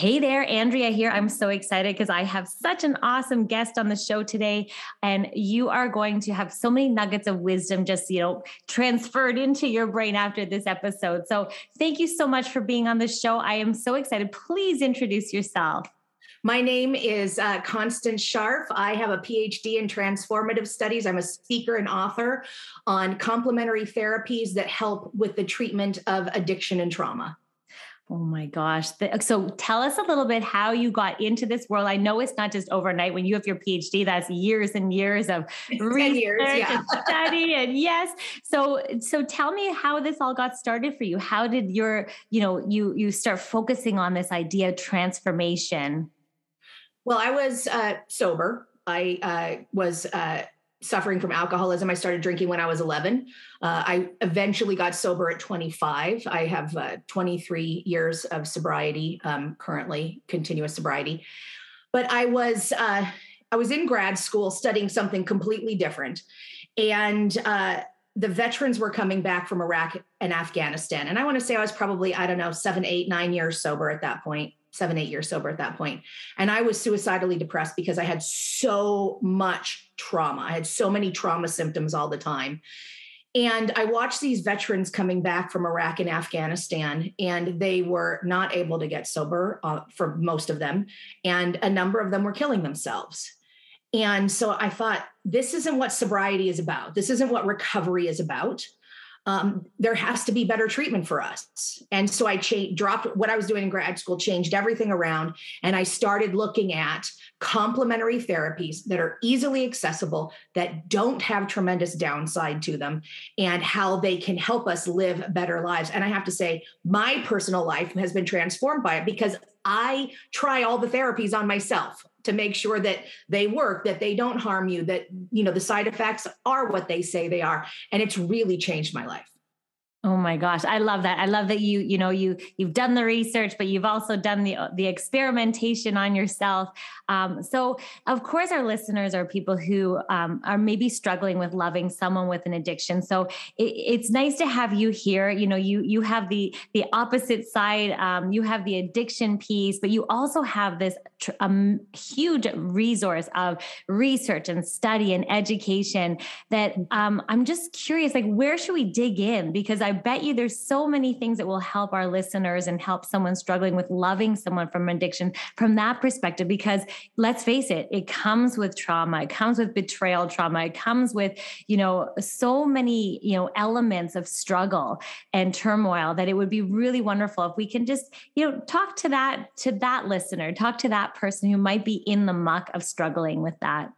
Hey there, Andrea here. I'm so excited because I have such an awesome guest on the show today. And you are going to have so many nuggets of wisdom just, you know, transferred into your brain after this episode. So thank you so much for being on the show. I am so excited. Please introduce yourself. My name is uh, Constance Scharff. I have a PhD in transformative studies. I'm a speaker and author on complementary therapies that help with the treatment of addiction and trauma. Oh my gosh. So tell us a little bit how you got into this world. I know it's not just overnight. When you have your PhD, that's years and years of research years, yeah. and study. And yes. So so tell me how this all got started for you. How did your, you know, you you start focusing on this idea of transformation? Well, I was uh, sober. I uh, was uh, suffering from alcoholism. I started drinking when I was 11. Uh, I eventually got sober at 25. I have uh, 23 years of sobriety um, currently, continuous sobriety. But I was uh, I was in grad school studying something completely different, and uh, the veterans were coming back from Iraq and Afghanistan. And I want to say I was probably I don't know seven, eight, nine years sober at that point seven, eight years sober at that point. And I was suicidally depressed because I had so much trauma. I had so many trauma symptoms all the time. And I watched these veterans coming back from Iraq and Afghanistan, and they were not able to get sober uh, for most of them. And a number of them were killing themselves. And so I thought, this isn't what sobriety is about. This isn't what recovery is about um, there has to be better treatment for us. And so I cha- dropped what I was doing in grad school, changed everything around, and I started looking at complementary therapies that are easily accessible, that don't have tremendous downside to them, and how they can help us live better lives. And I have to say, my personal life has been transformed by it because I try all the therapies on myself to make sure that they work that they don't harm you that you know the side effects are what they say they are. And it's really changed my life Oh my gosh, I love that. I love that you, you know, you you've done the research, but you've also done the the experimentation on yourself. Um, so, of course, our listeners are people who um, are maybe struggling with loving someone with an addiction. So, it, it's nice to have you here. You know, you you have the the opposite side. Um, you have the addiction piece, but you also have this tr- um, huge resource of research and study and education. That um, I'm just curious, like, where should we dig in? Because I I bet you there's so many things that will help our listeners and help someone struggling with loving someone from addiction from that perspective. Because let's face it, it comes with trauma, it comes with betrayal trauma, it comes with, you know, so many, you know, elements of struggle and turmoil that it would be really wonderful if we can just, you know, talk to that, to that listener, talk to that person who might be in the muck of struggling with that.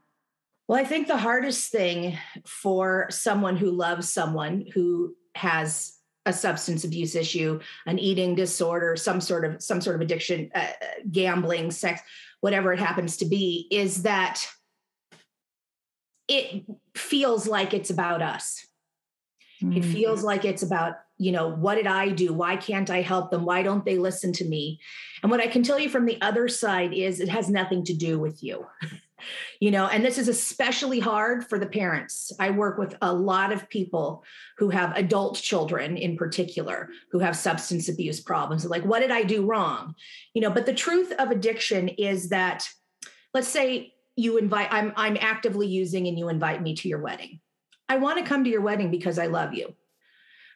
Well, I think the hardest thing for someone who loves someone who has a substance abuse issue, an eating disorder, some sort of some sort of addiction, uh, gambling, sex, whatever it happens to be, is that it feels like it's about us. Mm-hmm. It feels like it's about, you know, what did I do? Why can't I help them? Why don't they listen to me? And what I can tell you from the other side is it has nothing to do with you. you know and this is especially hard for the parents. I work with a lot of people who have adult children in particular who have substance abuse problems. Like what did i do wrong? You know but the truth of addiction is that let's say you invite i'm i'm actively using and you invite me to your wedding. I want to come to your wedding because i love you.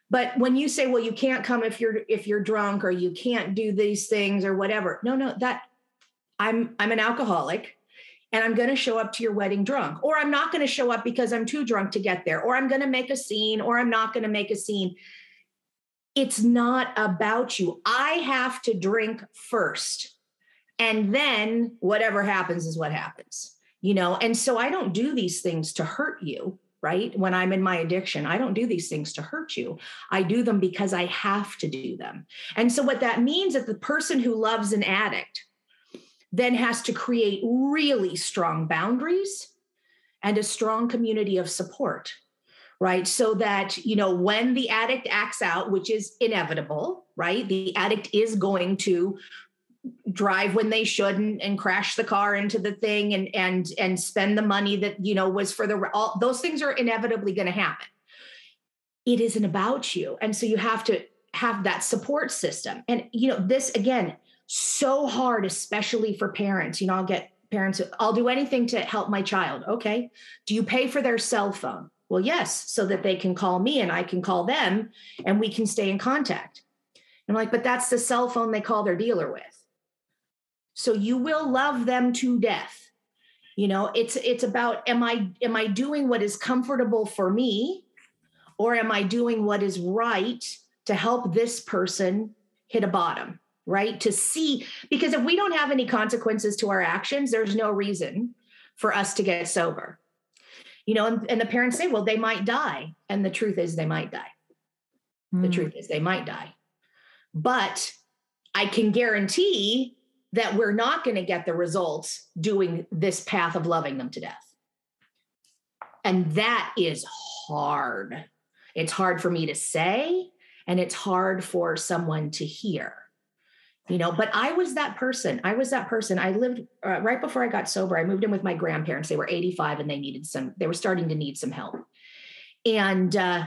But when you say well you can't come if you're if you're drunk or you can't do these things or whatever no no that i'm i'm an alcoholic and I'm going to show up to your wedding drunk, or I'm not going to show up because I'm too drunk to get there, or I'm going to make a scene, or I'm not going to make a scene. It's not about you. I have to drink first. And then whatever happens is what happens, you know? And so I don't do these things to hurt you, right? When I'm in my addiction, I don't do these things to hurt you. I do them because I have to do them. And so what that means is the person who loves an addict then has to create really strong boundaries and a strong community of support right? So that you know when the addict acts out which is inevitable right? The addict is going to drive when they shouldn't and crash the car into the thing and and and spend the money that you know was for the all those things are inevitably going to happen. It isn't about you. And so you have to have that support system. And you know this again so hard, especially for parents. You know, I'll get parents, I'll do anything to help my child. Okay. Do you pay for their cell phone? Well, yes, so that they can call me and I can call them and we can stay in contact. I'm like, but that's the cell phone they call their dealer with. So you will love them to death. You know, it's it's about am I am I doing what is comfortable for me or am I doing what is right to help this person hit a bottom? Right? To see, because if we don't have any consequences to our actions, there's no reason for us to get sober. You know, and, and the parents say, well, they might die. And the truth is, they might die. Mm. The hmm. truth is, they might die. But I can guarantee that we're not going to get the results doing this path of loving them to death. And that is hard. It's hard for me to say, and it's hard for someone to hear you know but i was that person. I was that person. I lived uh, right before i got sober i moved in with my grandparents. They were 85 and they needed some they were starting to need some help. And uh,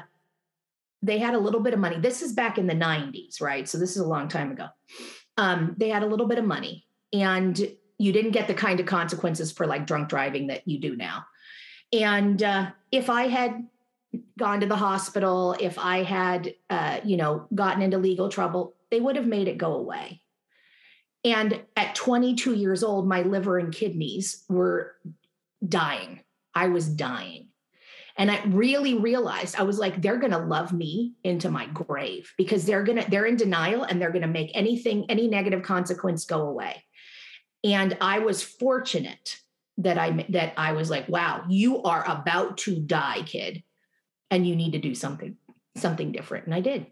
they had a little bit of money. This is back in the 90s right? So this is a long time ago. Um, they had a little bit of money and you didn't get the kind of consequences for like drunk driving that you do now. And uh, if i had gone to the hospital if i had uh, you know gotten into legal trouble they would have made it go away and at 22 years old, my liver and kidneys were dying. I was dying. And I really realized I was like, they're going to love me into my grave because they're going to, they're in denial and they're going to make anything, any negative consequence go away. And I was fortunate that I, that I was like, wow, you are about to die, kid. And you need to do something, something different. And I did.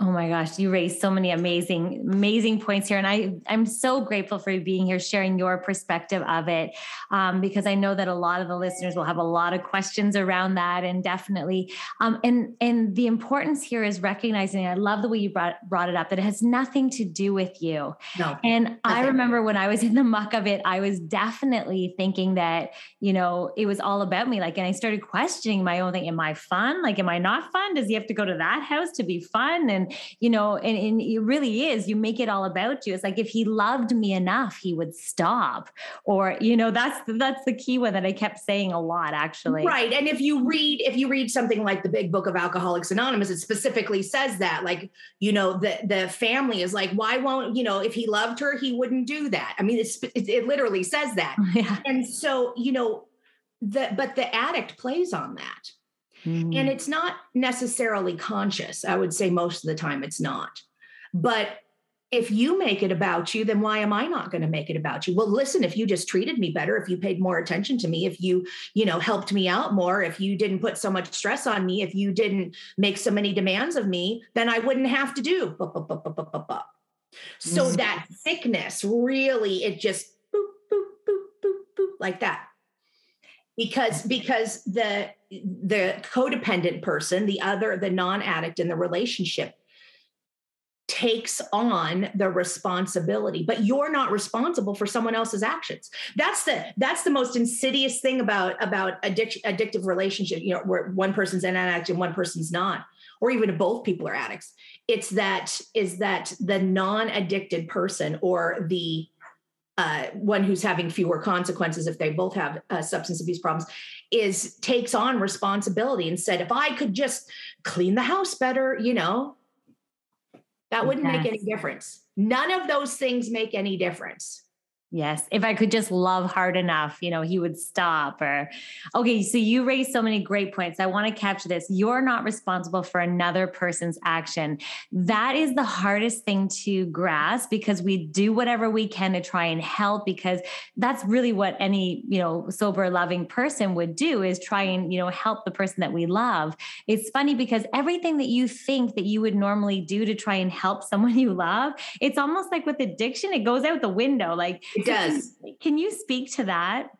Oh my gosh, you raised so many amazing, amazing points here. And I, I'm so grateful for you being here, sharing your perspective of it, um, because I know that a lot of the listeners will have a lot of questions around that. And definitely, um, and, and the importance here is recognizing, I love the way you brought, brought it up, that it has nothing to do with you. No. And nothing. I remember when I was in the muck of it, I was definitely thinking that, you know, it was all about me. Like, and I started questioning my own thing. Am I fun? Like, am I not fun? Does he have to go to that house to be fun? And, you know, and, and it really is, you make it all about you. It's like if he loved me enough, he would stop. Or, you know, that's that's the key one that I kept saying a lot actually. Right. And if you read, if you read something like the big book of Alcoholics Anonymous, it specifically says that. Like, you know, the the family is like, why won't, you know, if he loved her, he wouldn't do that. I mean, it's, it, it literally says that. Yeah. And so, you know, the but the addict plays on that Mm. And it's not necessarily conscious. I would say most of the time it's not. But if you make it about you, then why am I not going to make it about you? Well, listen, if you just treated me better, if you paid more attention to me, if you, you know, helped me out more, if you didn't put so much stress on me, if you didn't make so many demands of me, then I wouldn't have to do. So mm. that thickness really, it just boop, boop, boop, boop, boop, like that because because the the codependent person the other the non-addict in the relationship takes on the responsibility but you're not responsible for someone else's actions. That's the that's the most insidious thing about about addic- addictive relationship you know where one person's an addict and one person's not or even if both people are addicts. It's that is that the non-addicted person or the uh, one who's having fewer consequences if they both have uh, substance abuse problems is takes on responsibility and said if i could just clean the house better you know? That wouldn't yes. make any difference. None of those things make any difference Yes. If I could just love hard enough, you know, he would stop or okay, so you raised so many great points. I want to capture this. You're not responsible for another person's action. That is the hardest thing to grasp because we do whatever we can to try and help because that's really what any, you know, sober loving person would do is try and, you know, help the person that we love. It's funny because everything that you think that you would normally do to try and help someone you love, it's almost like with addiction, it goes out the window. Like it does. Can, you speak to that?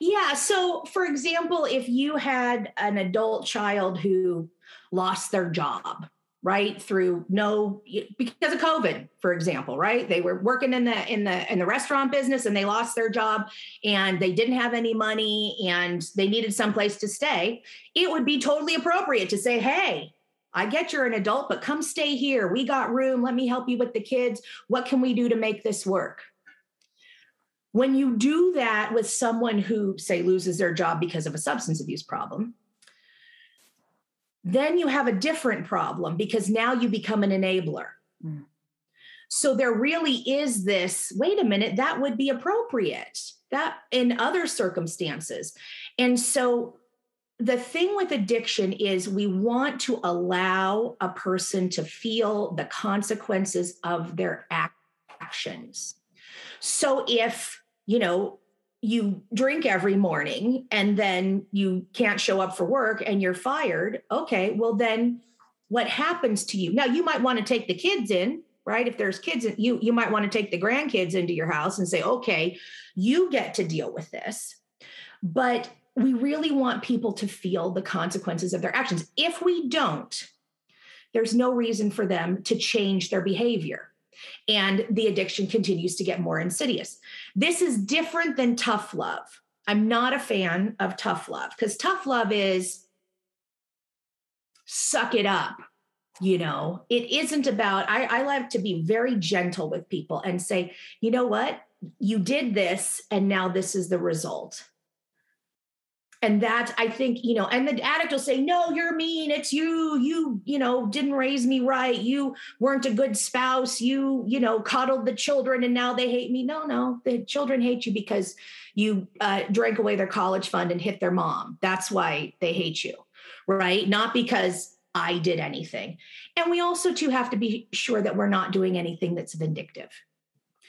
Yeah. So, for example, if you had an adult child who lost their job, right through no because of covid for example right they were working in the in the in the restaurant business and they lost their job and they didn't have any money and they needed some place to stay it would be totally appropriate to say hey I get you're an adult, but come stay here. We got room. Let me help you with the kids. What can we do to make this work? When you do that with someone who, say, loses their job because of a substance abuse problem, then you have a different problem because now you become an enabler. Mm. So there really is this wait a minute, that would be appropriate that in other circumstances. And so the thing with addiction is we want to allow a person to feel the consequences of their actions. So if, you know, you drink every morning and then you can't show up for work and you're fired, okay, well then what happens to you? Now you might want to take the kids in, right? If there's kids you you might want to take the grandkids into your house and say, "Okay, you get to deal with this." But we really want people to feel the consequences of their actions. If we don't, there's no reason for them to change their behavior and the addiction continues to get more insidious. This is different than tough love. I'm not a fan of tough love because tough love is suck it up. You know, it isn't about, I, I like to be very gentle with people and say, you know what? You did this, and now this is the result and that i think you know and the addict will say no you're mean. It's you. You you know didn't raise me right. You weren't a good spouse. You you know coddled the children and now they hate me. No no. The children hate you because you uh, drank away their college fund and hit their mom. That's why they hate you right? Not because i did anything. And we also too have to be sure that we're not doing anything that's vindictive.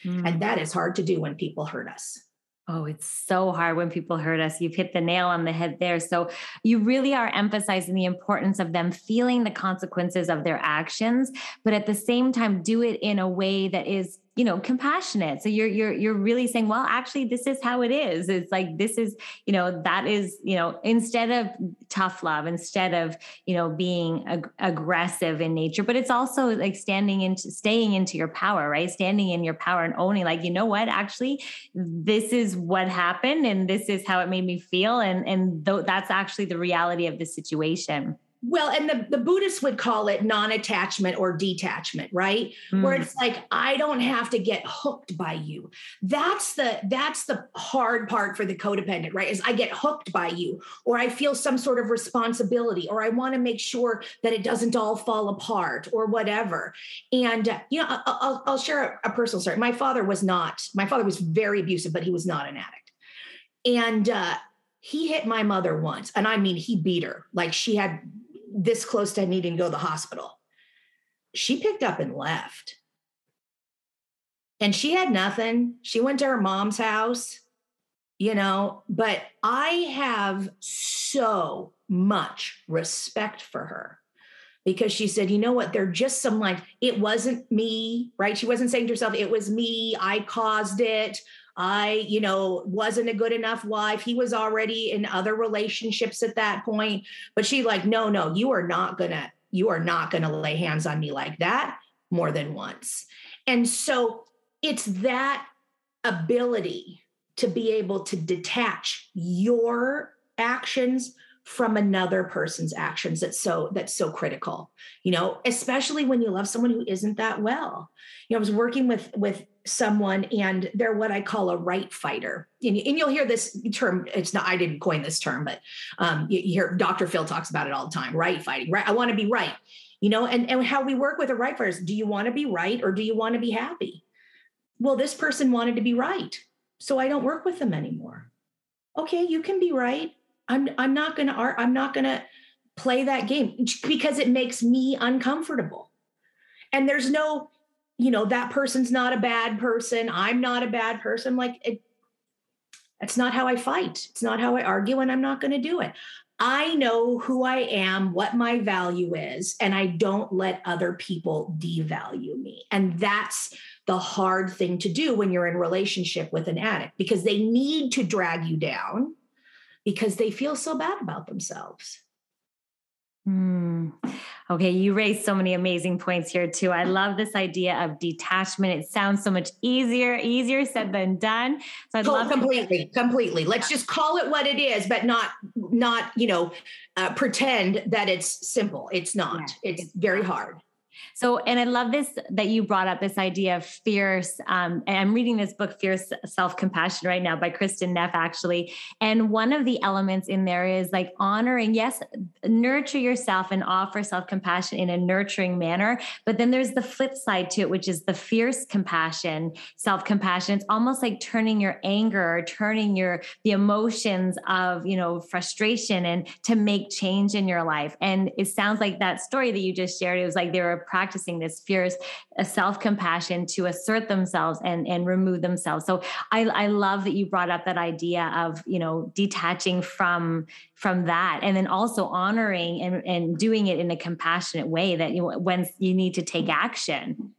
Mm. and that is hard to do when people hurt us Oh, it's so hard when people hurt us. You've hit the nail on the head there. So, you really are emphasizing the importance of them feeling the consequences of their actions, but at the same time, do it in a way that is you know compassionate. So you're you're you're really saying well actually this is how it is. It's like this is you know that is you know instead of tough love instead of you know being ag- aggressive in nature but it's also like standing into staying into your power right? Standing in your power and owning like you know what? Actually this is what happened and this is how it made me feel and and th- that's actually the reality of the situation well, and the, the Buddhists would call it non attachment or detachment, right? Mm. Where it's like, I don't have to get hooked by you. That's the that's the hard part for the codependent, right? Is I get hooked by you, or I feel some sort of responsibility, or I want to make sure that it doesn't all fall apart, or whatever. And, uh, you know, I'll, I'll share a, a personal story. My father was not, my father was very abusive, but he was not an addict. And, uh, he hit my mother once and i mean he beat her like she had this close to needing to go to the hospital. She picked up and left. And she had nothing. She went to her mom's house, you know, but I have so much respect for her because she said, you know what, they're just some like, it wasn't me, right? She wasn't saying to herself, it was me, I caused it. I, you know, wasn't a good enough wife. He was already in other relationships at that point. But she, like, no, no, you are not gonna, you are not gonna lay hands on me like that more than once. And so it's that ability to be able to detach your actions from another person's actions that's so that's so critical you know especially when you love someone who isn't that well you know i was working with with someone and they're what I call a right fighter. And, and, you'll hear this term. It's not, I didn't coin this term, but um, you, you, hear Dr. Phil talks about it all the time, right fighting, right? I want to be right, you know, and, and how we work with a right fighters. Do you want to be right or do you want to be happy? well, this person wanted to be right. So I don't work with them anymore. Okay, you can be right. I'm I'm not gonna I'm not gonna play that game because it makes me uncomfortable. And there's no, you know, that person's not a bad person. I'm not a bad person. Like it, that's not how I fight. It's not how I argue, and I'm not going to do it. I know who I am, what my value is, and I don't let other people devalue me. And that's the hard thing to do when you're in relationship with an addict because they need to drag you down because they feel so bad about themselves. Mm. Okay, you raised so many amazing points here too. I love this idea of detachment. It sounds so much easier, easier said than done. So I'd oh, love completely, to- completely. Let's just call it what it is, but not, not you know, uh, pretend that it's simple. It's not. Yeah, it's, it's very hard. So, and I love this that you brought up this idea of fierce. Um, and I'm reading this book, Fierce Self Compassion, right now by Kristin Neff, actually. And one of the elements in there is like honoring, yes, nurture yourself and offer self compassion in a nurturing manner. But then there's the flip side to it, which is the fierce compassion, self compassion. It's almost like turning your anger or turning your, the emotions of, you know, frustration and to make change in your life. And it sounds like that story that you just shared, it was like they were practicing this fierce self-compassion to assert themselves and and remove themselves. So i i love that you brought up that idea of you know detaching from from that and then also honoring and and doing it in a compassionate way that you when you need to take action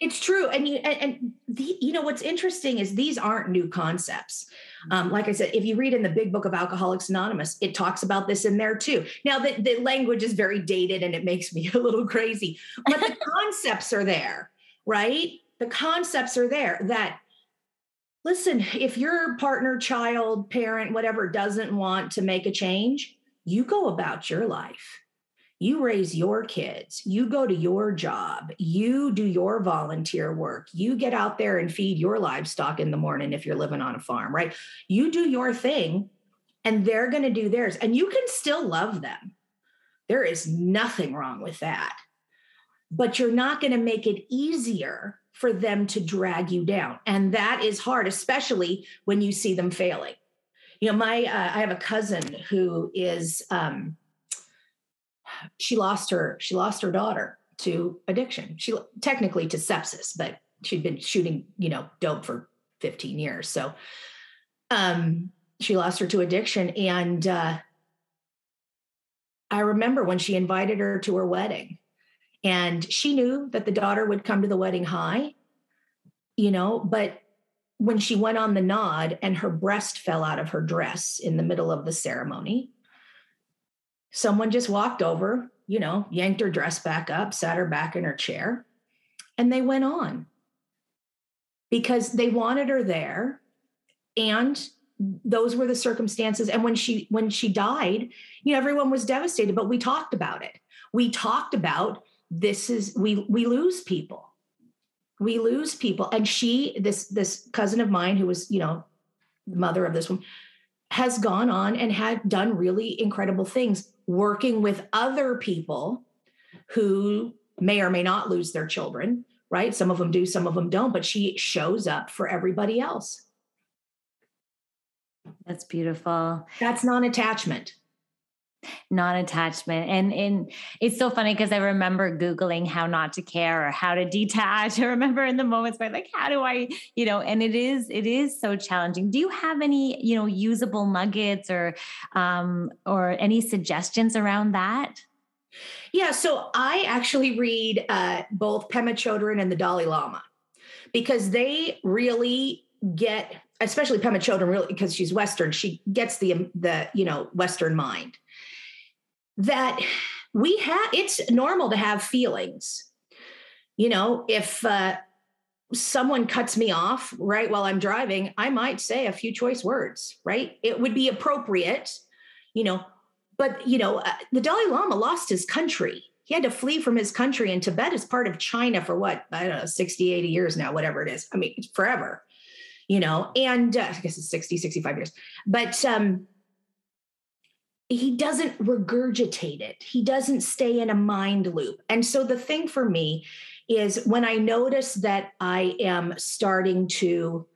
it's true, and you and, and the, you know what's interesting is these aren't new concepts. Um, like I said, if you read in the Big Book of Alcoholics Anonymous, it talks about this in there too. Now the, the language is very dated and it makes me a little crazy, but the concepts are there, right? The concepts are there. That listen, if your partner, child, parent, whatever doesn't want to make a change, you go about your life you raise your kids, you go to your job, you do your volunteer work, you get out there and feed your livestock in the morning if you're living on a farm, right? You do your thing and they're going to do theirs, and you can still love them. There is nothing wrong with that. But you're not going to make it easier for them to drag you down. And that is hard, especially when you see them failing. You know, my, uh, I have a cousin who is, um, she lost her she lost her daughter to addiction. She technically to sepsis, but she'd been shooting, you know, dope for 15 years. So um she lost her to addiction and uh I remember when she invited her to her wedding and she knew that the daughter would come to the wedding high, you know, but when she went on the nod and her breast fell out of her dress in the middle of the ceremony, someone just walked over, you know, yanked her dress back up, sat her back in her chair, and they went on. Because they wanted her there and those were the circumstances. And when she when she died you know everyone was devastated but we talked about it. We talked about this is we we lose people. We lose people. And she this this cousin of mine who was you know the mother of this one has gone on and had done really incredible things working with other people who may or may not lose their children, right? Some of them do, some of them don't, but she shows up for everybody else. That's beautiful. That's non attachment non-attachment. And and it's so funny because i remember googling how not to care or how to detach. I remember in the moments where like how do i you know and it is it is so challenging. Do you have any you know usable nuggets or um or any suggestions around that? Yeah so i actually read uh both pema chodron and the dalai lama because they really get especially pema chodron really because she's western she gets the the you know western mind that we have it's normal to have feelings. You know if uh, someone cuts me off right while i'm driving i might say a few choice words right? It would be appropriate you know but you know uh, the dalai lama lost his country. He had to flee from his country and tibet is part of china for what? I don't know 60 80 years now whatever it is. I mean forever you know and uh, i guess it's 60 65 years. But um he doesn't regurgitate it. He doesn't stay in a mind loop. And so the thing for me is when I notice that I am starting to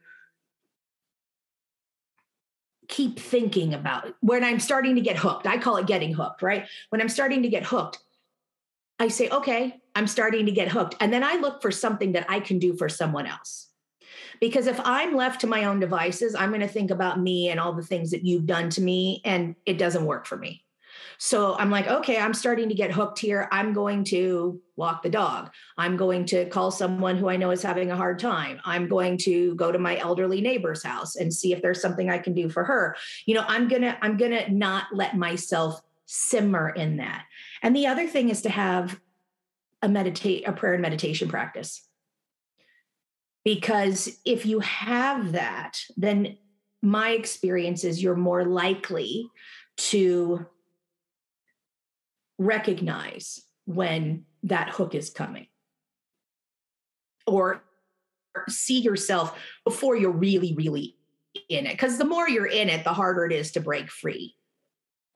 keep thinking about when I'm starting to get hooked. I call it getting hooked, right? When I'm starting to get hooked, I say, okay, I'm starting to get hooked. And then I look for something that I can do for someone else. Because if I'm left to my own devices, I'm going to think about me and all the things that you've done to me, and it doesn't work for me. So I'm like, okay, I'm starting to get hooked here. I'm going to walk the dog. I'm going to call someone who I know is having a hard time. I'm going to go to my elderly neighbor's house and see if there's something I can do for her. You know, I'm going to I'm going to not let myself simmer in that. And the other thing is to have a meditate a prayer and meditation practice. Because if you have that, then my experience is you're more likely to recognize when that hook is coming or see yourself before you're really really in it. Because the more you're in it the harder it is to break free.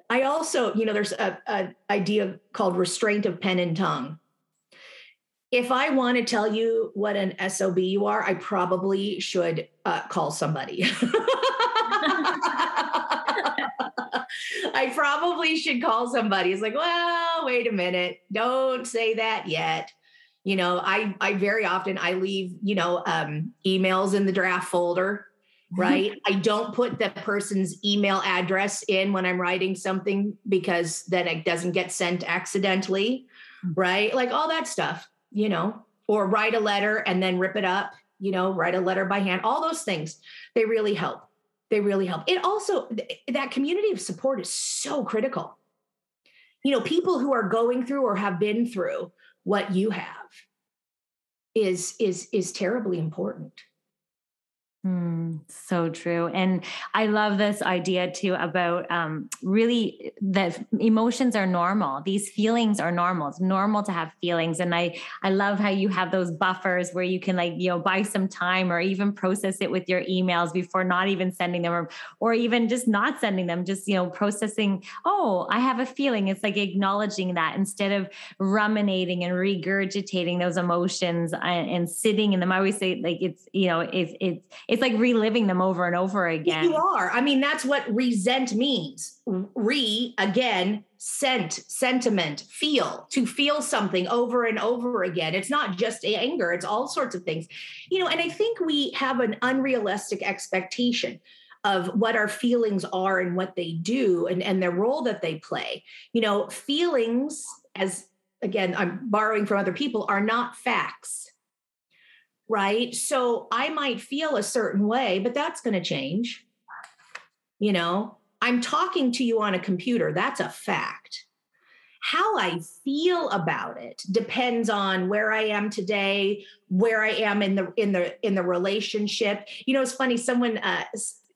I also you know there's a, a idea called restraint of pen and tongue if i want to tell you what an sob you are i probably should uh, call somebody I probably should call somebody. It's like, well, wait a minute. Don't say that yet. You know, I I very often I leave, you know, um, emails in the draft folder, right? I don't put the person's email address in when I'm writing something because then it doesn't get sent accidentally, mm. right? Like all that stuff, you know, or write a letter and then rip it up, you know, write a letter by hand. All those things, they really help they really help. It also, that community of support is so critical. You know, people who are going through or have been through what you have is is is terribly important. Mm, so true. And I love this idea too about um, really that emotions are normal. These feelings are normal. It's normal to have feelings. And I, I love how you have those buffers where you can like, you know, buy some time or even process it with your emails before not even sending them or, or even just not sending them, just, you know, processing, oh, I have a feeling. It's like acknowledging that instead of ruminating and regurgitating those emotions and, and sitting in them. I always say like, it's, you know, it's, it's, it's like reliving them over and over again. You are. I mean, that's what resent means. Re again, sent, sentiment, feel, to feel something over and over again. It's not just anger, it's all sorts of things. You know, and I think we have an unrealistic expectation of what our feelings are and what they do and, and their role that they play. You know, feelings, as again, I'm borrowing from other people, are not facts right? So I might feel a certain way, but that's going to change. You know, I'm talking to you on a computer, that's a fact. How I feel about it depends on where I am today, where I am in the in the in the relationship. You know, it's funny. Someone uh,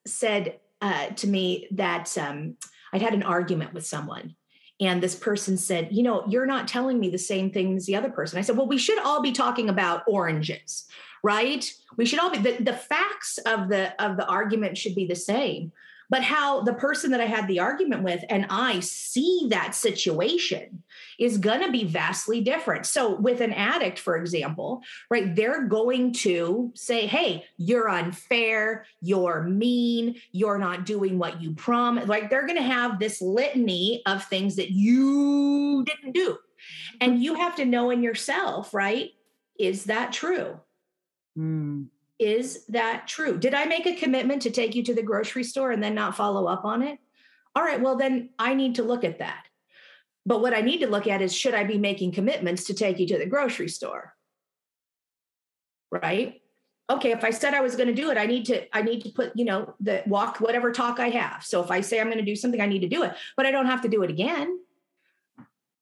said uh, to me that um, I'd had an argument with someone, and this person said, "You know, you're not telling me the same thing as the other person." I said, "Well, we should all be talking about oranges, right? We should all be the, the facts of the of the argument should be the same, but how the person that I had the argument with and I see that situation is going to be vastly different. So, with an addict, for example, right, they're going to say, Hey, you're unfair, you're mean, you're not doing what you promised. Like, they're going to have this litany of things that you didn't do. And you have to know in yourself, right? Is that true? Mm. Is that true? Did I make a commitment to take you to the grocery store and then not follow up on it? All right, well, then I need to look at that. But what I need to look at is should I be making commitments to take you to the grocery store? Right? Okay, if I said I was going to do it, I need to I need to put, you know, the walk whatever talk I have. So if I say I'm going to do something, I need to do it, but I don't have to do it again.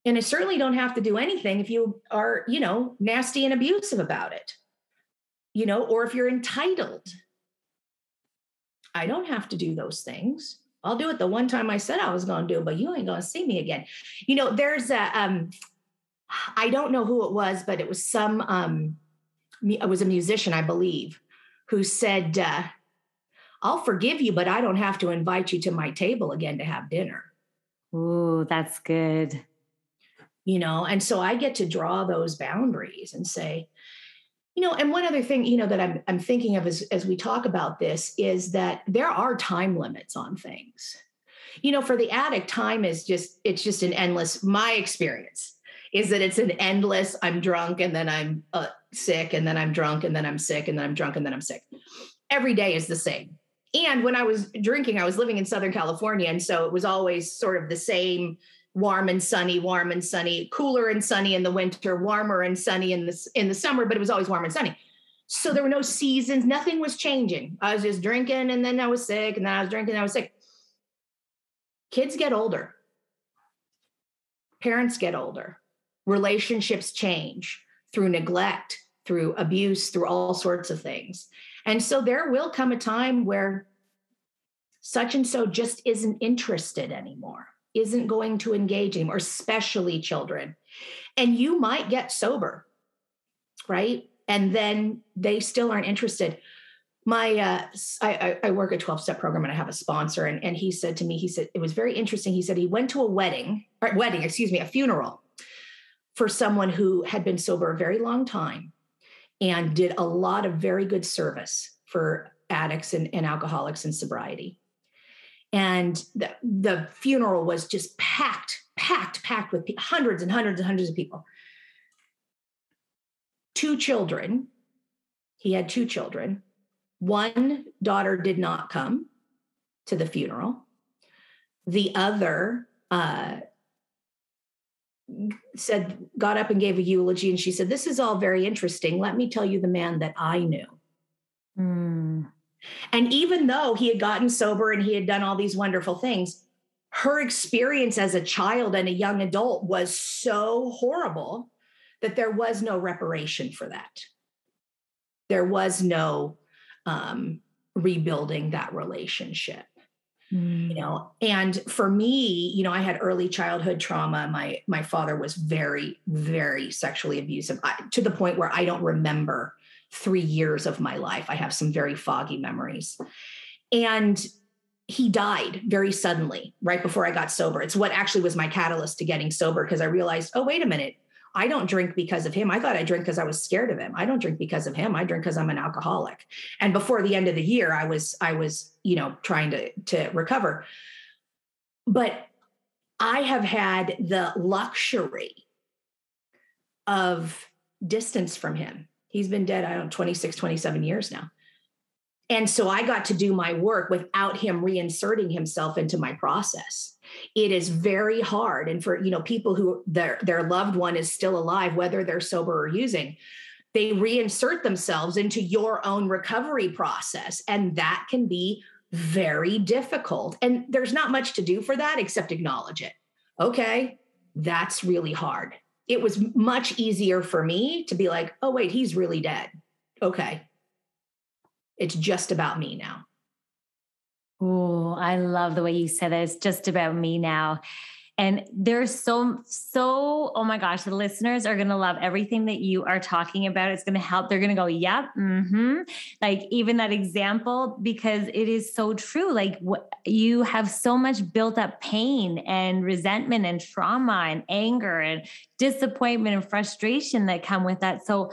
And I certainly don't have to do anything if you are, you know, nasty and abusive about it you know, or if you're entitled. I don't have to do those things. I'll do it the one time I said I was going to do it, but you ain't going to see me again. You know, there's a, um, I don't know who it was, but it was some, um, it was a musician, I believe, who said, uh, I'll forgive you, but I don't have to invite you to my table again to have dinner. Ooh, that's good. you know and so i get to draw those boundaries and say you know and one other thing you know that i'm, I'm thinking of as, as we talk about this is that there are time limits on things. You know for the addict time is just it's just an endless my experience is that it's an endless i'm drunk and then i'm uh, sick and then i'm drunk and then i'm sick and then i'm drunk and then i'm sick. Every day is the same. And when i was drinking i was living in southern california and so it was always sort of the same warm and sunny, warm and sunny, cooler and sunny in the winter, warmer and sunny in the in the summer, but it was always warm and sunny. So there were no seasons, nothing was changing. I was just drinking and then I was sick and then I was drinking and I was sick. Kids get older. Parents get older. Relationships change through neglect, through abuse, through all sorts of things. And so there will come a time where such and so just isn't interested anymore isn't going to engage him, or especially children. And you might get sober, right? And then they still aren't interested. My, uh, I, I work a 12 step program and I have a sponsor. And, and he said to me, he said, it was very interesting. He said he went to a wedding, or wedding, excuse me, a funeral for someone who had been sober a very long time and did a lot of very good service for addicts and, and alcoholics and sobriety and the, the funeral was just packed packed packed with hundreds and hundreds and hundreds of people. Two children. He had two children. One daughter did not come to the funeral. The other uh, said got up and gave a eulogy and she said this is all very interesting. Let me tell you the man that i knew. Mm. And even though he had gotten sober and he had done all these wonderful things, her experience as a child and a young adult was so horrible that there was no reparation for that. There was no um, rebuilding that relationship. Mm. You know, and for me, you know, I had early childhood trauma. My my father was very, very sexually abusive I, to the point where I don't remember three years of my life. I have some very foggy memories. And he died very suddenly right before I got sober. It's what actually was my catalyst to getting sober because I realized, oh, wait a minute. I don't drink because of him. I thought I drink because I was scared of him. I don't drink because of him. I drink because I'm an alcoholic. And before the end of the year, I was I was, you know, trying to to recover. But I have had the luxury of distance from him He's been dead, I don't know, 26, 27 years now. And so I got to do my work without him reinserting himself into my process. It is very hard. And for, you know, people who their their loved one is still alive, whether they're sober or using, they reinsert themselves into your own recovery process. And that can be very difficult. And there's not much to do for that except acknowledge it. Okay, that's really hard it was much easier for me to be like, oh, wait, he's really dead. Okay. It's just about me now. Oh, I love the way you said that. It's just about me now. And there's so, so, oh my gosh, the listeners are going to love everything that you are talking about. It's going to help. They're going to go, yep. Mm-hmm. Like even that example, because it is so true. Like what, you have so much built up pain and resentment and trauma and anger and disappointment and frustration that come with that. So,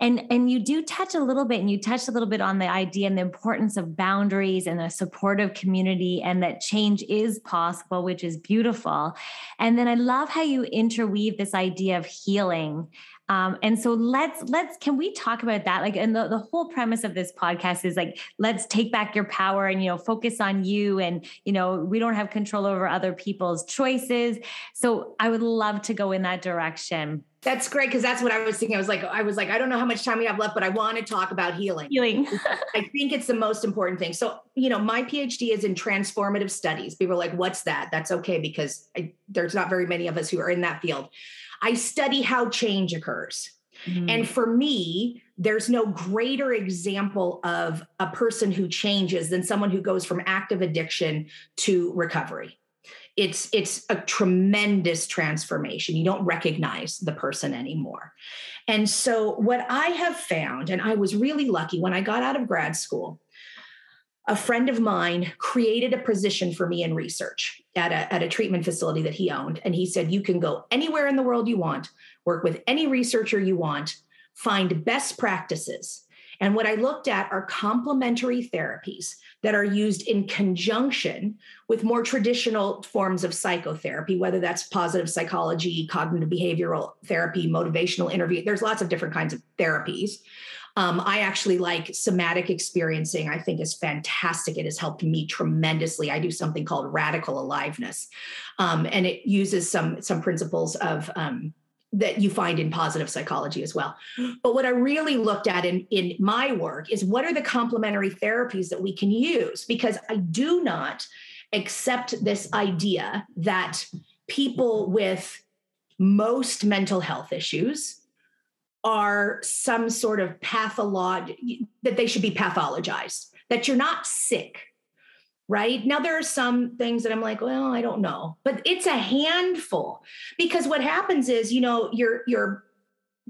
and and you do touch a little bit and you touch a little bit on the idea and the importance of boundaries and a supportive community and that change is possible which is beautiful. And then i love how you interweave this idea of healing um, and so let's let's can we talk about that like and the, the whole premise of this podcast is like let's take back your power and you know focus on you and you know we don't have control over other people's choices so i would love to go in that direction that's great because that's what I was thinking. I was like, I was like, I don't know how much time we have left, but I want to talk about healing. Healing. I think it's the most important thing. So, you know, my PhD is in transformative studies. People are like, what's that? That's okay because I, there's not very many of us who are in that field. I study how change occurs. Mm-hmm. And for me, there's no greater example of a person who changes than someone who goes from active addiction to recovery it's it's a tremendous transformation you don't recognize the person anymore and so what i have found and i was really lucky when i got out of grad school a friend of mine created a position for me in research at a, at a treatment facility that he owned. And he said, You can go anywhere in the world you want, work with any researcher you want, find best practices. And what I looked at are complementary therapies that are used in conjunction with more traditional forms of psychotherapy, whether that's positive psychology, cognitive behavioral therapy, motivational interview. There's lots of different kinds of therapies. Um, I actually like somatic experiencing. I think is fantastic. It has helped me tremendously. I do something called radical aliveness, um, and it uses some some principles of um, that you find in positive psychology as well. But what I really looked at in, in my work is what are the complementary therapies that we can use? Because I do not accept this idea that people with most mental health issues are some sort of patholog that they should be pathologized, that you're not sick right? Now, there are some things that I'm like, well, I don't know, but it's a handful because what happens is, you know, your, your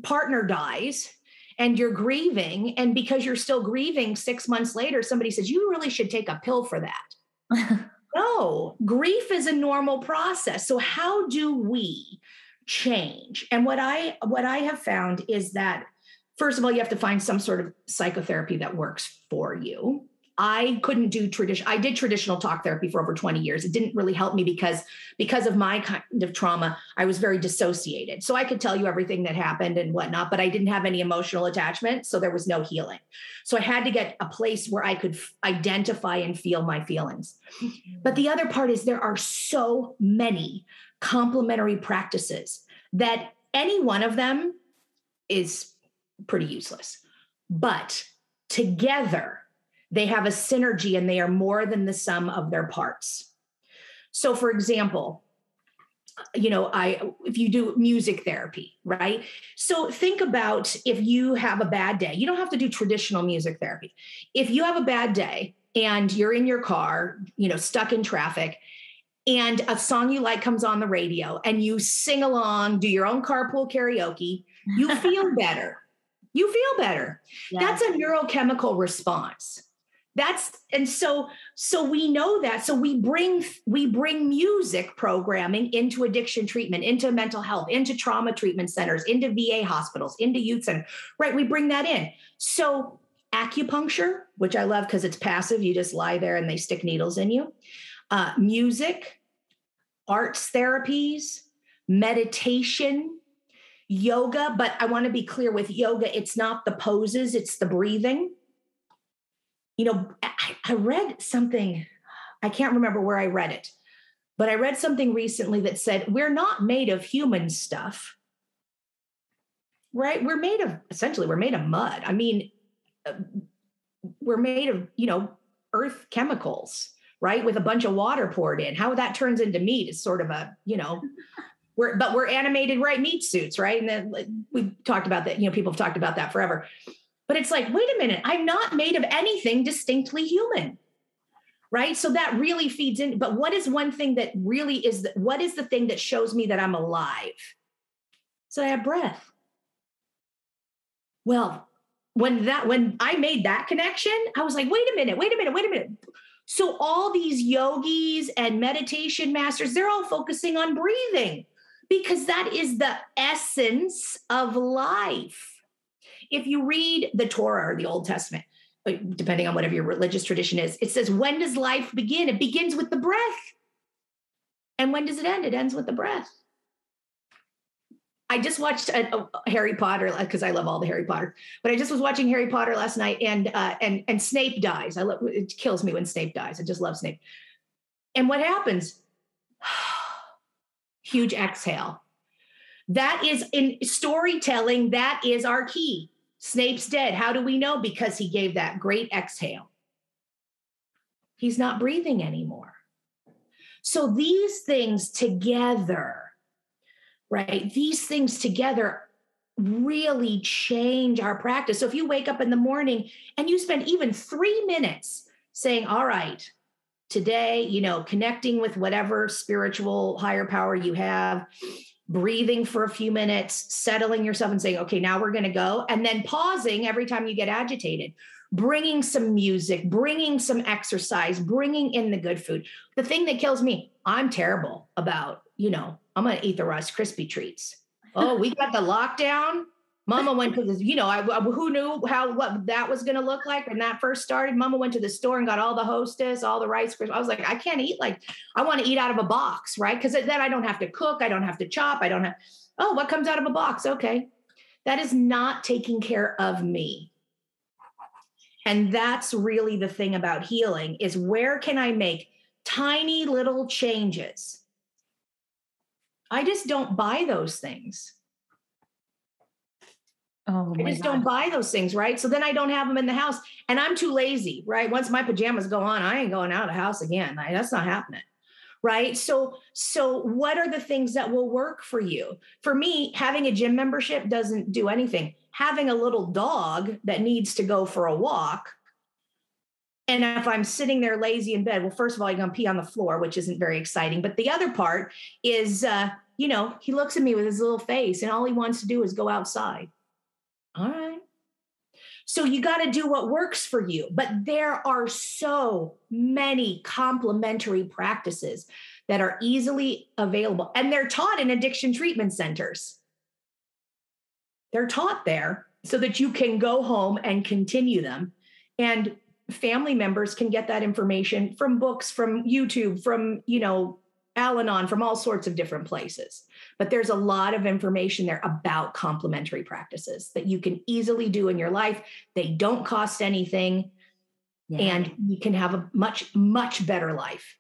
partner dies and you're grieving. And because you're still grieving six months later, somebody says, you really should take a pill for that. no, grief is a normal process. So, how do we change? And what I what I have found is that first of all, you have to find some sort of psychotherapy that works for you. I couldn't do tradition. I did traditional talk therapy for over 20 years. It didn't really help me because because of my kind of trauma, I was very dissociated. So I could tell you everything that happened and whatnot, but I didn't have any emotional attachment. So there was no healing. So I had to get a place where I could f- identify and feel my feelings. But the other part is there are so many complementary practices that any one of them is pretty useless. But together, they have a synergy and they are more than the sum of their parts. So, for example, you know i if you do music therapy right? So think about if you have a bad day. You don't have to do traditional music therapy. If you have a bad day and you're in your car you know stuck in traffic and a song you like comes on the radio and you sing along do your own carpool karaoke you feel better. You feel better. Yeah. that's a neurochemical response that's and so so we know that. So we bring we bring music programming into addiction treatment into mental health into trauma treatment centers into va hospitals into youth center right we bring that in. So acupuncture which i love because it's passive you just lie there and they stick needles in you. Uh, music arts therapies meditation yoga but i want to be clear with yoga it's not the poses it's the breathing you know, I, I read something, I can't remember where I read it, but I read something recently that said, we're not made of human stuff, right? We're made of, essentially, we're made of mud. I mean, uh, we're made of, you know, earth chemicals, right? With a bunch of water poured in. How that turns into meat is sort of a, you know, we're, but we're animated, right? Meat suits, right? And then we talked about that, you know, people have talked about that forever. But it's like, wait a minute, I'm not made of anything distinctly human. Right. So that really feeds in. But what is one thing that really is, the, what is the thing that shows me that I'm alive? So I have breath. Well, when that, when I made that connection, I was like, wait a minute, wait a minute, wait a minute. So all these yogis and meditation masters, they're all focusing on breathing because that is the essence of life if you read the Torah or the Old Testament, uh, depending on whatever your religious tradition is, it says, when does life begin? It begins with the breath. And when does it end? It ends with the breath. I just watched a, a Harry Potter because I love all the Harry Potter. But I just was watching Harry Potter last night, and uh, and and Snape dies. I love it. Kills me when Snape dies. I just love Snape. And what happens? Huge exhale. That is in storytelling. That is our key. Snape's dead. How do we know? Because he gave that great exhale. He's not breathing anymore. So these things together, right? These things together really change our practice. So if you wake up in the morning and you spend even three minutes saying, All right, today, you know, connecting with whatever spiritual higher power you have, breathing for a few minutes, settling yourself and saying, okay, now we're going to go. And then pausing every time you get agitated. bringing some music, bringing some exercise, bringing in the good food. The thing that kills me, I'm terrible about, you know, I'm going to eat the Rice Krispie treats. Oh, we got the lockdown. Mama went to this, you know, I, who knew how what that was going to look like when that first started. Mama went to the store and got all the hostess, all the rice. I was like, I can't eat like I want to eat out of a box, right? Because then I don't have to cook, I don't have to chop, I don't have. Oh, what comes out of a box? Okay, that is not taking care of me. And that's really the thing about healing is where can I make tiny little changes? I just don't buy those things. Oh, I just God. don't buy those things, right? So then I don't have them in the house, and I'm too lazy, right? Once my pajamas go on, I ain't going out of the house again. That's not happening, right? So, so what are the things that will work for you? For me, having a gym membership doesn't do anything. Having a little dog that needs to go for a walk, and if I'm sitting there lazy in bed, well, first of all, you're gonna pee on the floor, which isn't very exciting. But the other part is, uh, you know, he looks at me with his little face, and all he wants to do is go outside all right. So you got to do what works for you. But there are so many complementary practices that are easily available, and they're taught in addiction treatment centers. They're taught there so that you can go home and continue them. And family members can get that information from books, from YouTube, from, you know, Al Anon, from all sorts of different places. But there's a lot of information there about complementary practices that you can easily do in your life. They don't cost anything, yeah. and you can have a much, much better life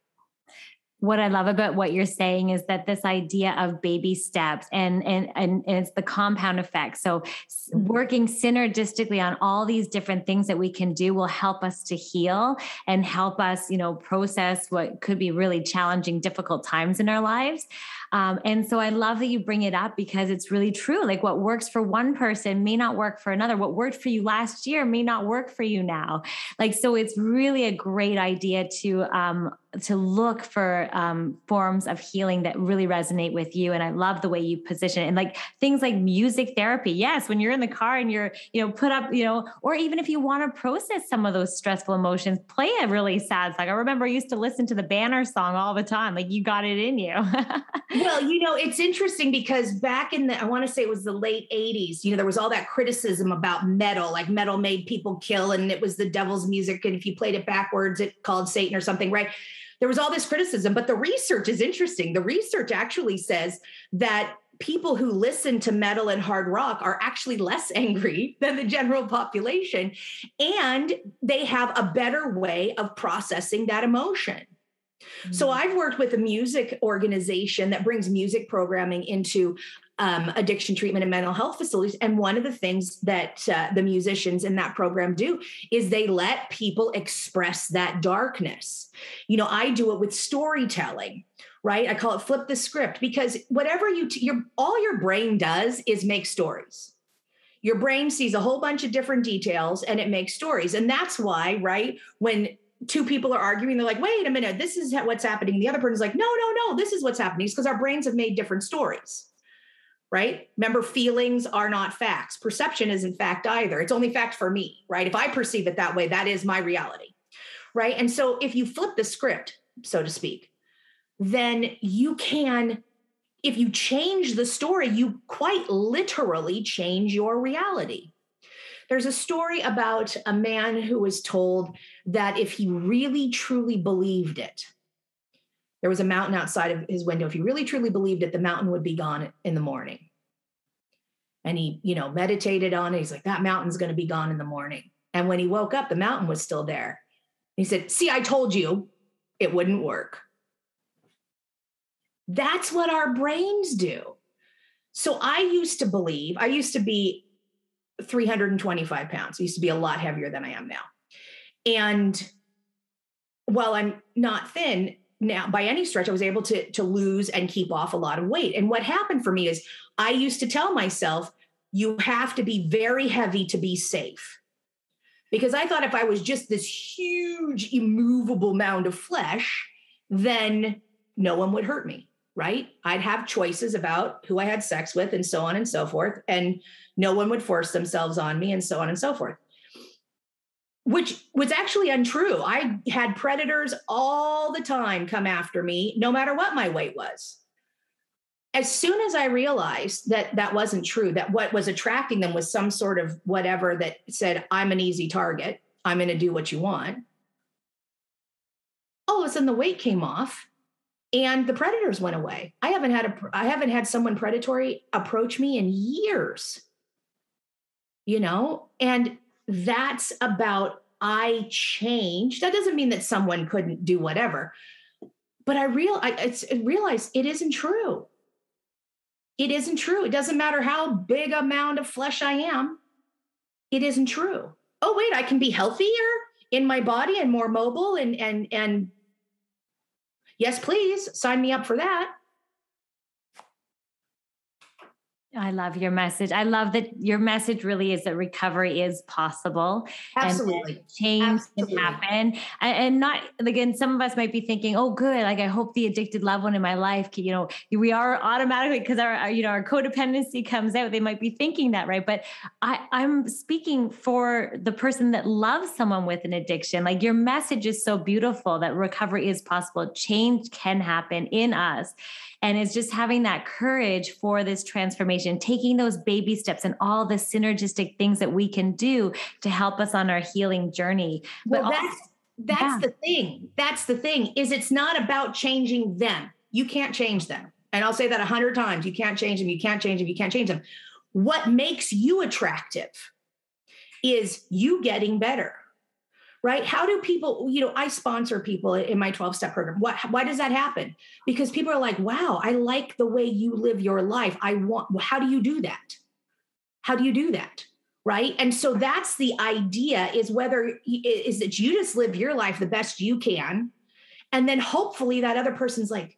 what I love about what you're saying is that this idea of baby steps and and and, and it's the compound effect. So mm-hmm. working synergistically on all these different things that we can do will help us to heal and help us, you know, process what could be really challenging, difficult times in our lives. Um, and so I love that you bring it up because it's really true. Like what works for one person may not work for another. What worked for you last year may not work for you now. Like so, it's really a great idea to um, to look for um, forms of healing that really resonate with you. And I love the way you position it. And like things like music therapy. Yes, when you're in the car and you're, you know, put up, you know, or even if you want to process some of those stressful emotions, play a really sad song. I remember I used to listen to the banner song all the time. Like you got it in you. well, you know, it's interesting because back in the, I want to say it was the late 80s, you know, there was all that criticism about metal, like metal made people kill and it was the devil's music. And if you played it backwards, it called Satan or something, right? There was all this criticism, but the research is interesting. The research actually says that people who listen to metal and hard rock are actually less angry than the general population and they have a better way of processing that emotion. So mm. I've worked with a music organization that brings music programming into um, addiction treatment and mental health facilities. And one of the things that uh, the musicians in that program do is they let people express that darkness. You know, I do it with storytelling right? I call it flip the script because whatever you t- your all your brain does is make stories. Your brain sees a whole bunch of different details and it makes stories. And that's why right when two people are arguing they're like wait a minute this is what's happening. The other person's like no no no this is what's happening. It's because our brains have made different stories right? Remember, feelings are not facts. Perception isn't fact either. It's only fact for me, right? If I perceive it that way, that is my reality, right? And so if you flip the script, so to speak, then you can, if you change the story, you quite literally change your reality. There's a story about a man who was told that if he really truly believed it, there was a mountain outside of his window. If he really truly believed it, the mountain would be gone in the morning. And he, you know, meditated on it. He's like, that mountain's going to be gone in the morning. And when he woke up, the mountain was still there. He said, See, I told you it wouldn't work. That's what our brains do. So I used to believe, I used to be 325 pounds. I used to be a lot heavier than I am now. And while I'm not thin, now by any stretch i was able to to lose and keep off a lot of weight. And what happened for me is i used to tell myself you have to be very heavy to be safe. Because i thought if i was just this huge immovable mound of flesh then no one would hurt me right? I'd have choices about who i had sex with and so on and so forth and no one would force themselves on me and so on and so forth which was actually untrue. I had predators all the time come after me, no matter what my weight was. As soon as I realized that that wasn't true, that what was attracting them was some sort of whatever that said, I'm an easy target, I'm going to do what you want. All of a sudden, the weight came off and the predators went away. I haven't had a I haven't had someone predatory approach me in years. You know, and that's about I changed. That doesn't mean that someone couldn't do whatever, but I real I I realized it isn't true. It isn't true. It doesn't matter how big a mound of flesh I am. It isn't true. Oh wait, I can be healthier in my body and more mobile and and and yes, please sign me up for that. I love your message. I love that your message really is that recovery is possible. Absolutely. And change Absolutely. can happen. And not, again, some of us might be thinking, oh, good. Like, I hope the addicted loved one in my life, you know, we are automatically, because our, our, you know, our codependency comes out. They might be thinking that, right? But I, I'm speaking for the person that loves someone with an addiction. Like, your message is so beautiful that recovery is possible. Change can happen in us. And it's just having that courage for this transformation, taking those baby steps and all the synergistic things that we can do to help us on our healing journey. But well, that's that's yeah. the thing. That's the thing is it's not about changing them. You can't change them. And I'll say that a hundred times. You can't change them. You can't change them. You can't change them. What makes you attractive is you getting better right? How do people, you know, I sponsor people in my 12 step program. What, why does that happen? Because people are like, wow, I like the way you live your life. I want, how do you do that? How do you do that? Right. And so that's the idea is whether is that you just live your life the best you can. And then hopefully that other person's like,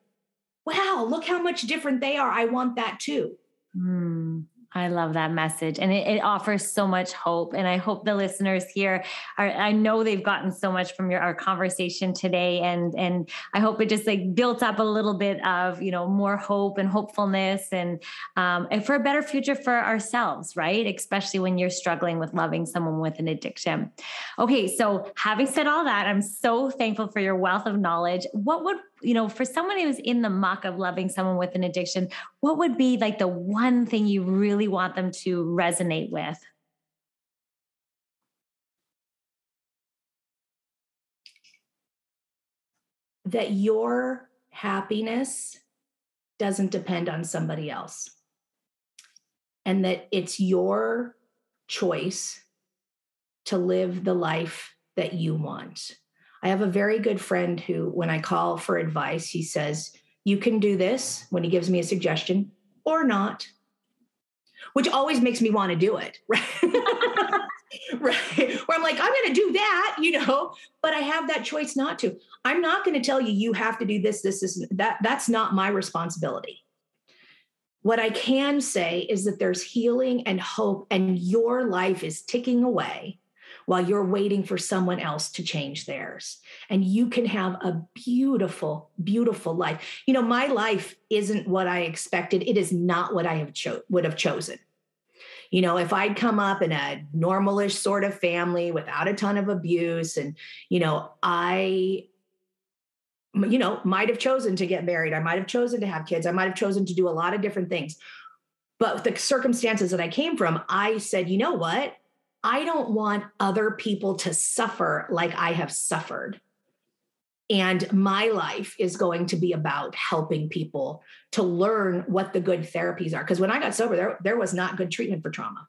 wow, look how much different they are. I want that too. Mm. I love that message. And it, it, offers so much hope. And I hope the listeners here are, I know they've gotten so much from your our conversation today. And and I hope it just like built up a little bit of, you know, more hope and hopefulness and um, and for a better future for ourselves, right? Especially when you're struggling with loving someone with an addiction. Okay, so having said all that, I'm so thankful for your wealth of knowledge. What would you know, for someone who's in the muck of loving someone with an addiction, what would be like the one thing you really want them to resonate with? That your happiness doesn't depend on somebody else. And that it's your choice to live the life that you want. I have a very good friend who, when I call for advice, he says, You can do this when he gives me a suggestion or not, which always makes me want to do it. Right. right. Where I'm like, I'm going to do that, you know, but I have that choice not to. I'm not going to tell you, you have to do this, this, this, that. That's not my responsibility. What I can say is that there's healing and hope, and your life is ticking away while you're waiting for someone else to change theirs. And you can have a beautiful, beautiful life. You know, my life isn't what I expected. It is not what I have cho- would have chosen. You know, if I'd come up in a normalish sort of family without a ton of abuse, and, you know, I you know, might have chosen to get married. I might have chosen to have kids. I might have chosen to do a lot of different things. But the circumstances that I came from, I said, you know what? I don't want other people to suffer like I have suffered. And my life is going to be about helping people to learn what the good therapies are. Because when I got sober, there, there was not good treatment for trauma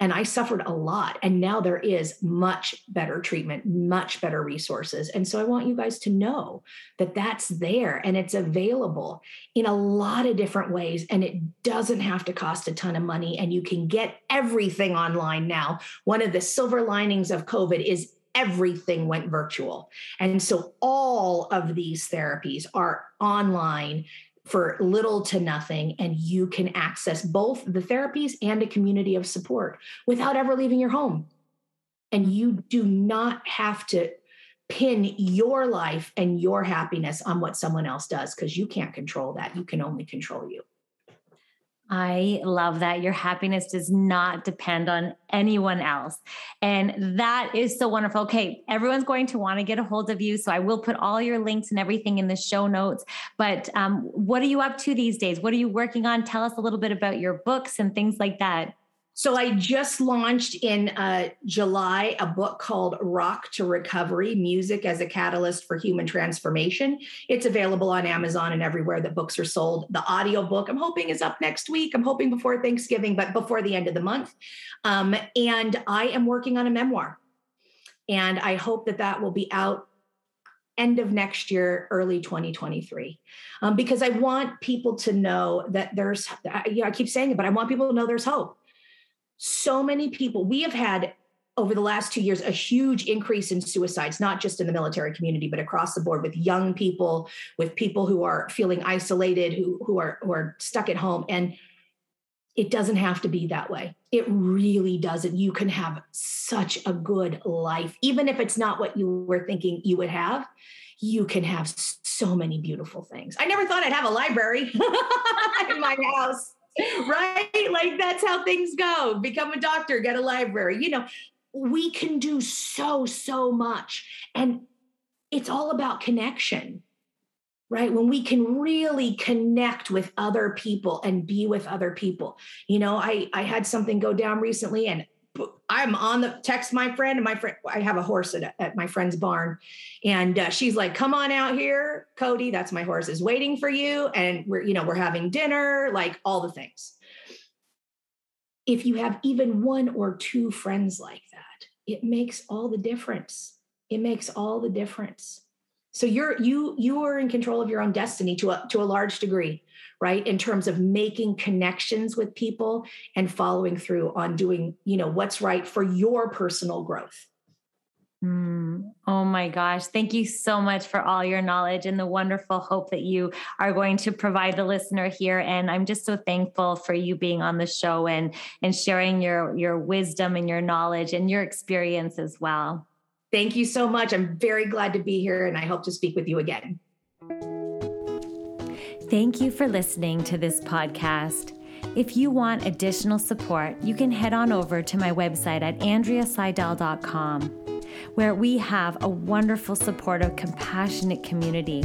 and I suffered a lot. And now there is much better treatment, much better resources. And so I want you guys to know that that's there and it's available in a lot of different ways. And it doesn't have to cost a ton of money. And you can get everything online now. One of the silver linings of COVID is everything went virtual. And so all of these therapies are online for little to nothing and you can access both the therapies and a community of support without ever leaving your home. And you do not have to pin your life and your happiness on what someone else does because you can't control that. You can only control you I love that. Your happiness does not depend on anyone else. And that is so wonderful. Okay, everyone's going to want to get a hold of you. So I will put all your links and everything in the show notes. But um, what are you up to these days? What are you working on? Tell us a little bit about your books and things like that. So I just launched in uh, July a book called Rock to Recovery Music as a Catalyst for Human Transformation. It's available on Amazon and everywhere that books are sold. The audio book I'm hoping is up next week. I'm hoping before Thanksgiving, but before the end of the month. Um, and I am working on a memoir. And I hope that that will be out end of next year, early 2023, um, because I want people to know that there's, you know, I keep saying it, but I want people to know there's hope so many people, we have had over the last two years a huge increase in suicides, not just in the military community, but across the board with young people, with people who are feeling isolated, who, who are who are stuck at home. And it doesn't have to be that way. It really doesn't. You can have such a good life, even if it's not what you were thinking you would have. You can have so many beautiful things. I never thought I'd have a library in my house right? Like that's how things go. Become a doctor, get a library. You know, we can do so, so much. And it's all about connection, right? When we can really connect with other people and be with other people. You know, I I had something go down recently and I'm on the text my friend and my friend. I have a horse at, at my friend's barn, and uh, she's like, "Come on out here, Cody. That's my horse is waiting for you, and we're you know we're having dinner, like all the things." If you have even one or two friends like that, it makes all the difference. It makes all the difference. So you're you you are in control of your own destiny to a to a large degree right in terms of making connections with people and following through on doing you know what's right for your personal growth Mm, oh my gosh. Thank you so much for all your knowledge and the wonderful hope that you are going to provide the listener here. And I'm just so thankful for you being on the show and, and sharing your, your wisdom and your knowledge and your experience as well. Thank you so much. I'm very glad to be here and I hope to speak with you again. Thank you for listening to this podcast. If you want additional support, you can head on over to my website at andreaseydel.com, where we have a wonderful, supportive, compassionate community.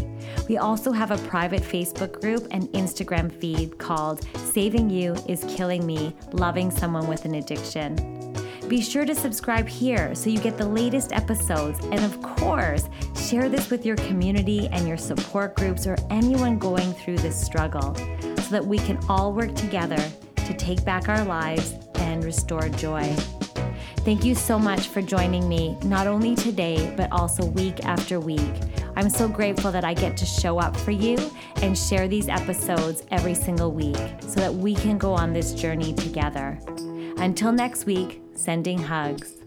We also have a private Facebook group and Instagram feed called Saving You is Killing Me Loving Someone with an Addiction. Be sure to subscribe here so you get the latest episodes. And of course, share this with your community and your support groups or anyone going through this struggle so that we can all work together to take back our lives and restore joy. Thank you so much for joining me, not only today, but also week after week. I'm so grateful that I get to show up for you and share these episodes every single week so that we can go on this journey together. Until next week, sending hugs.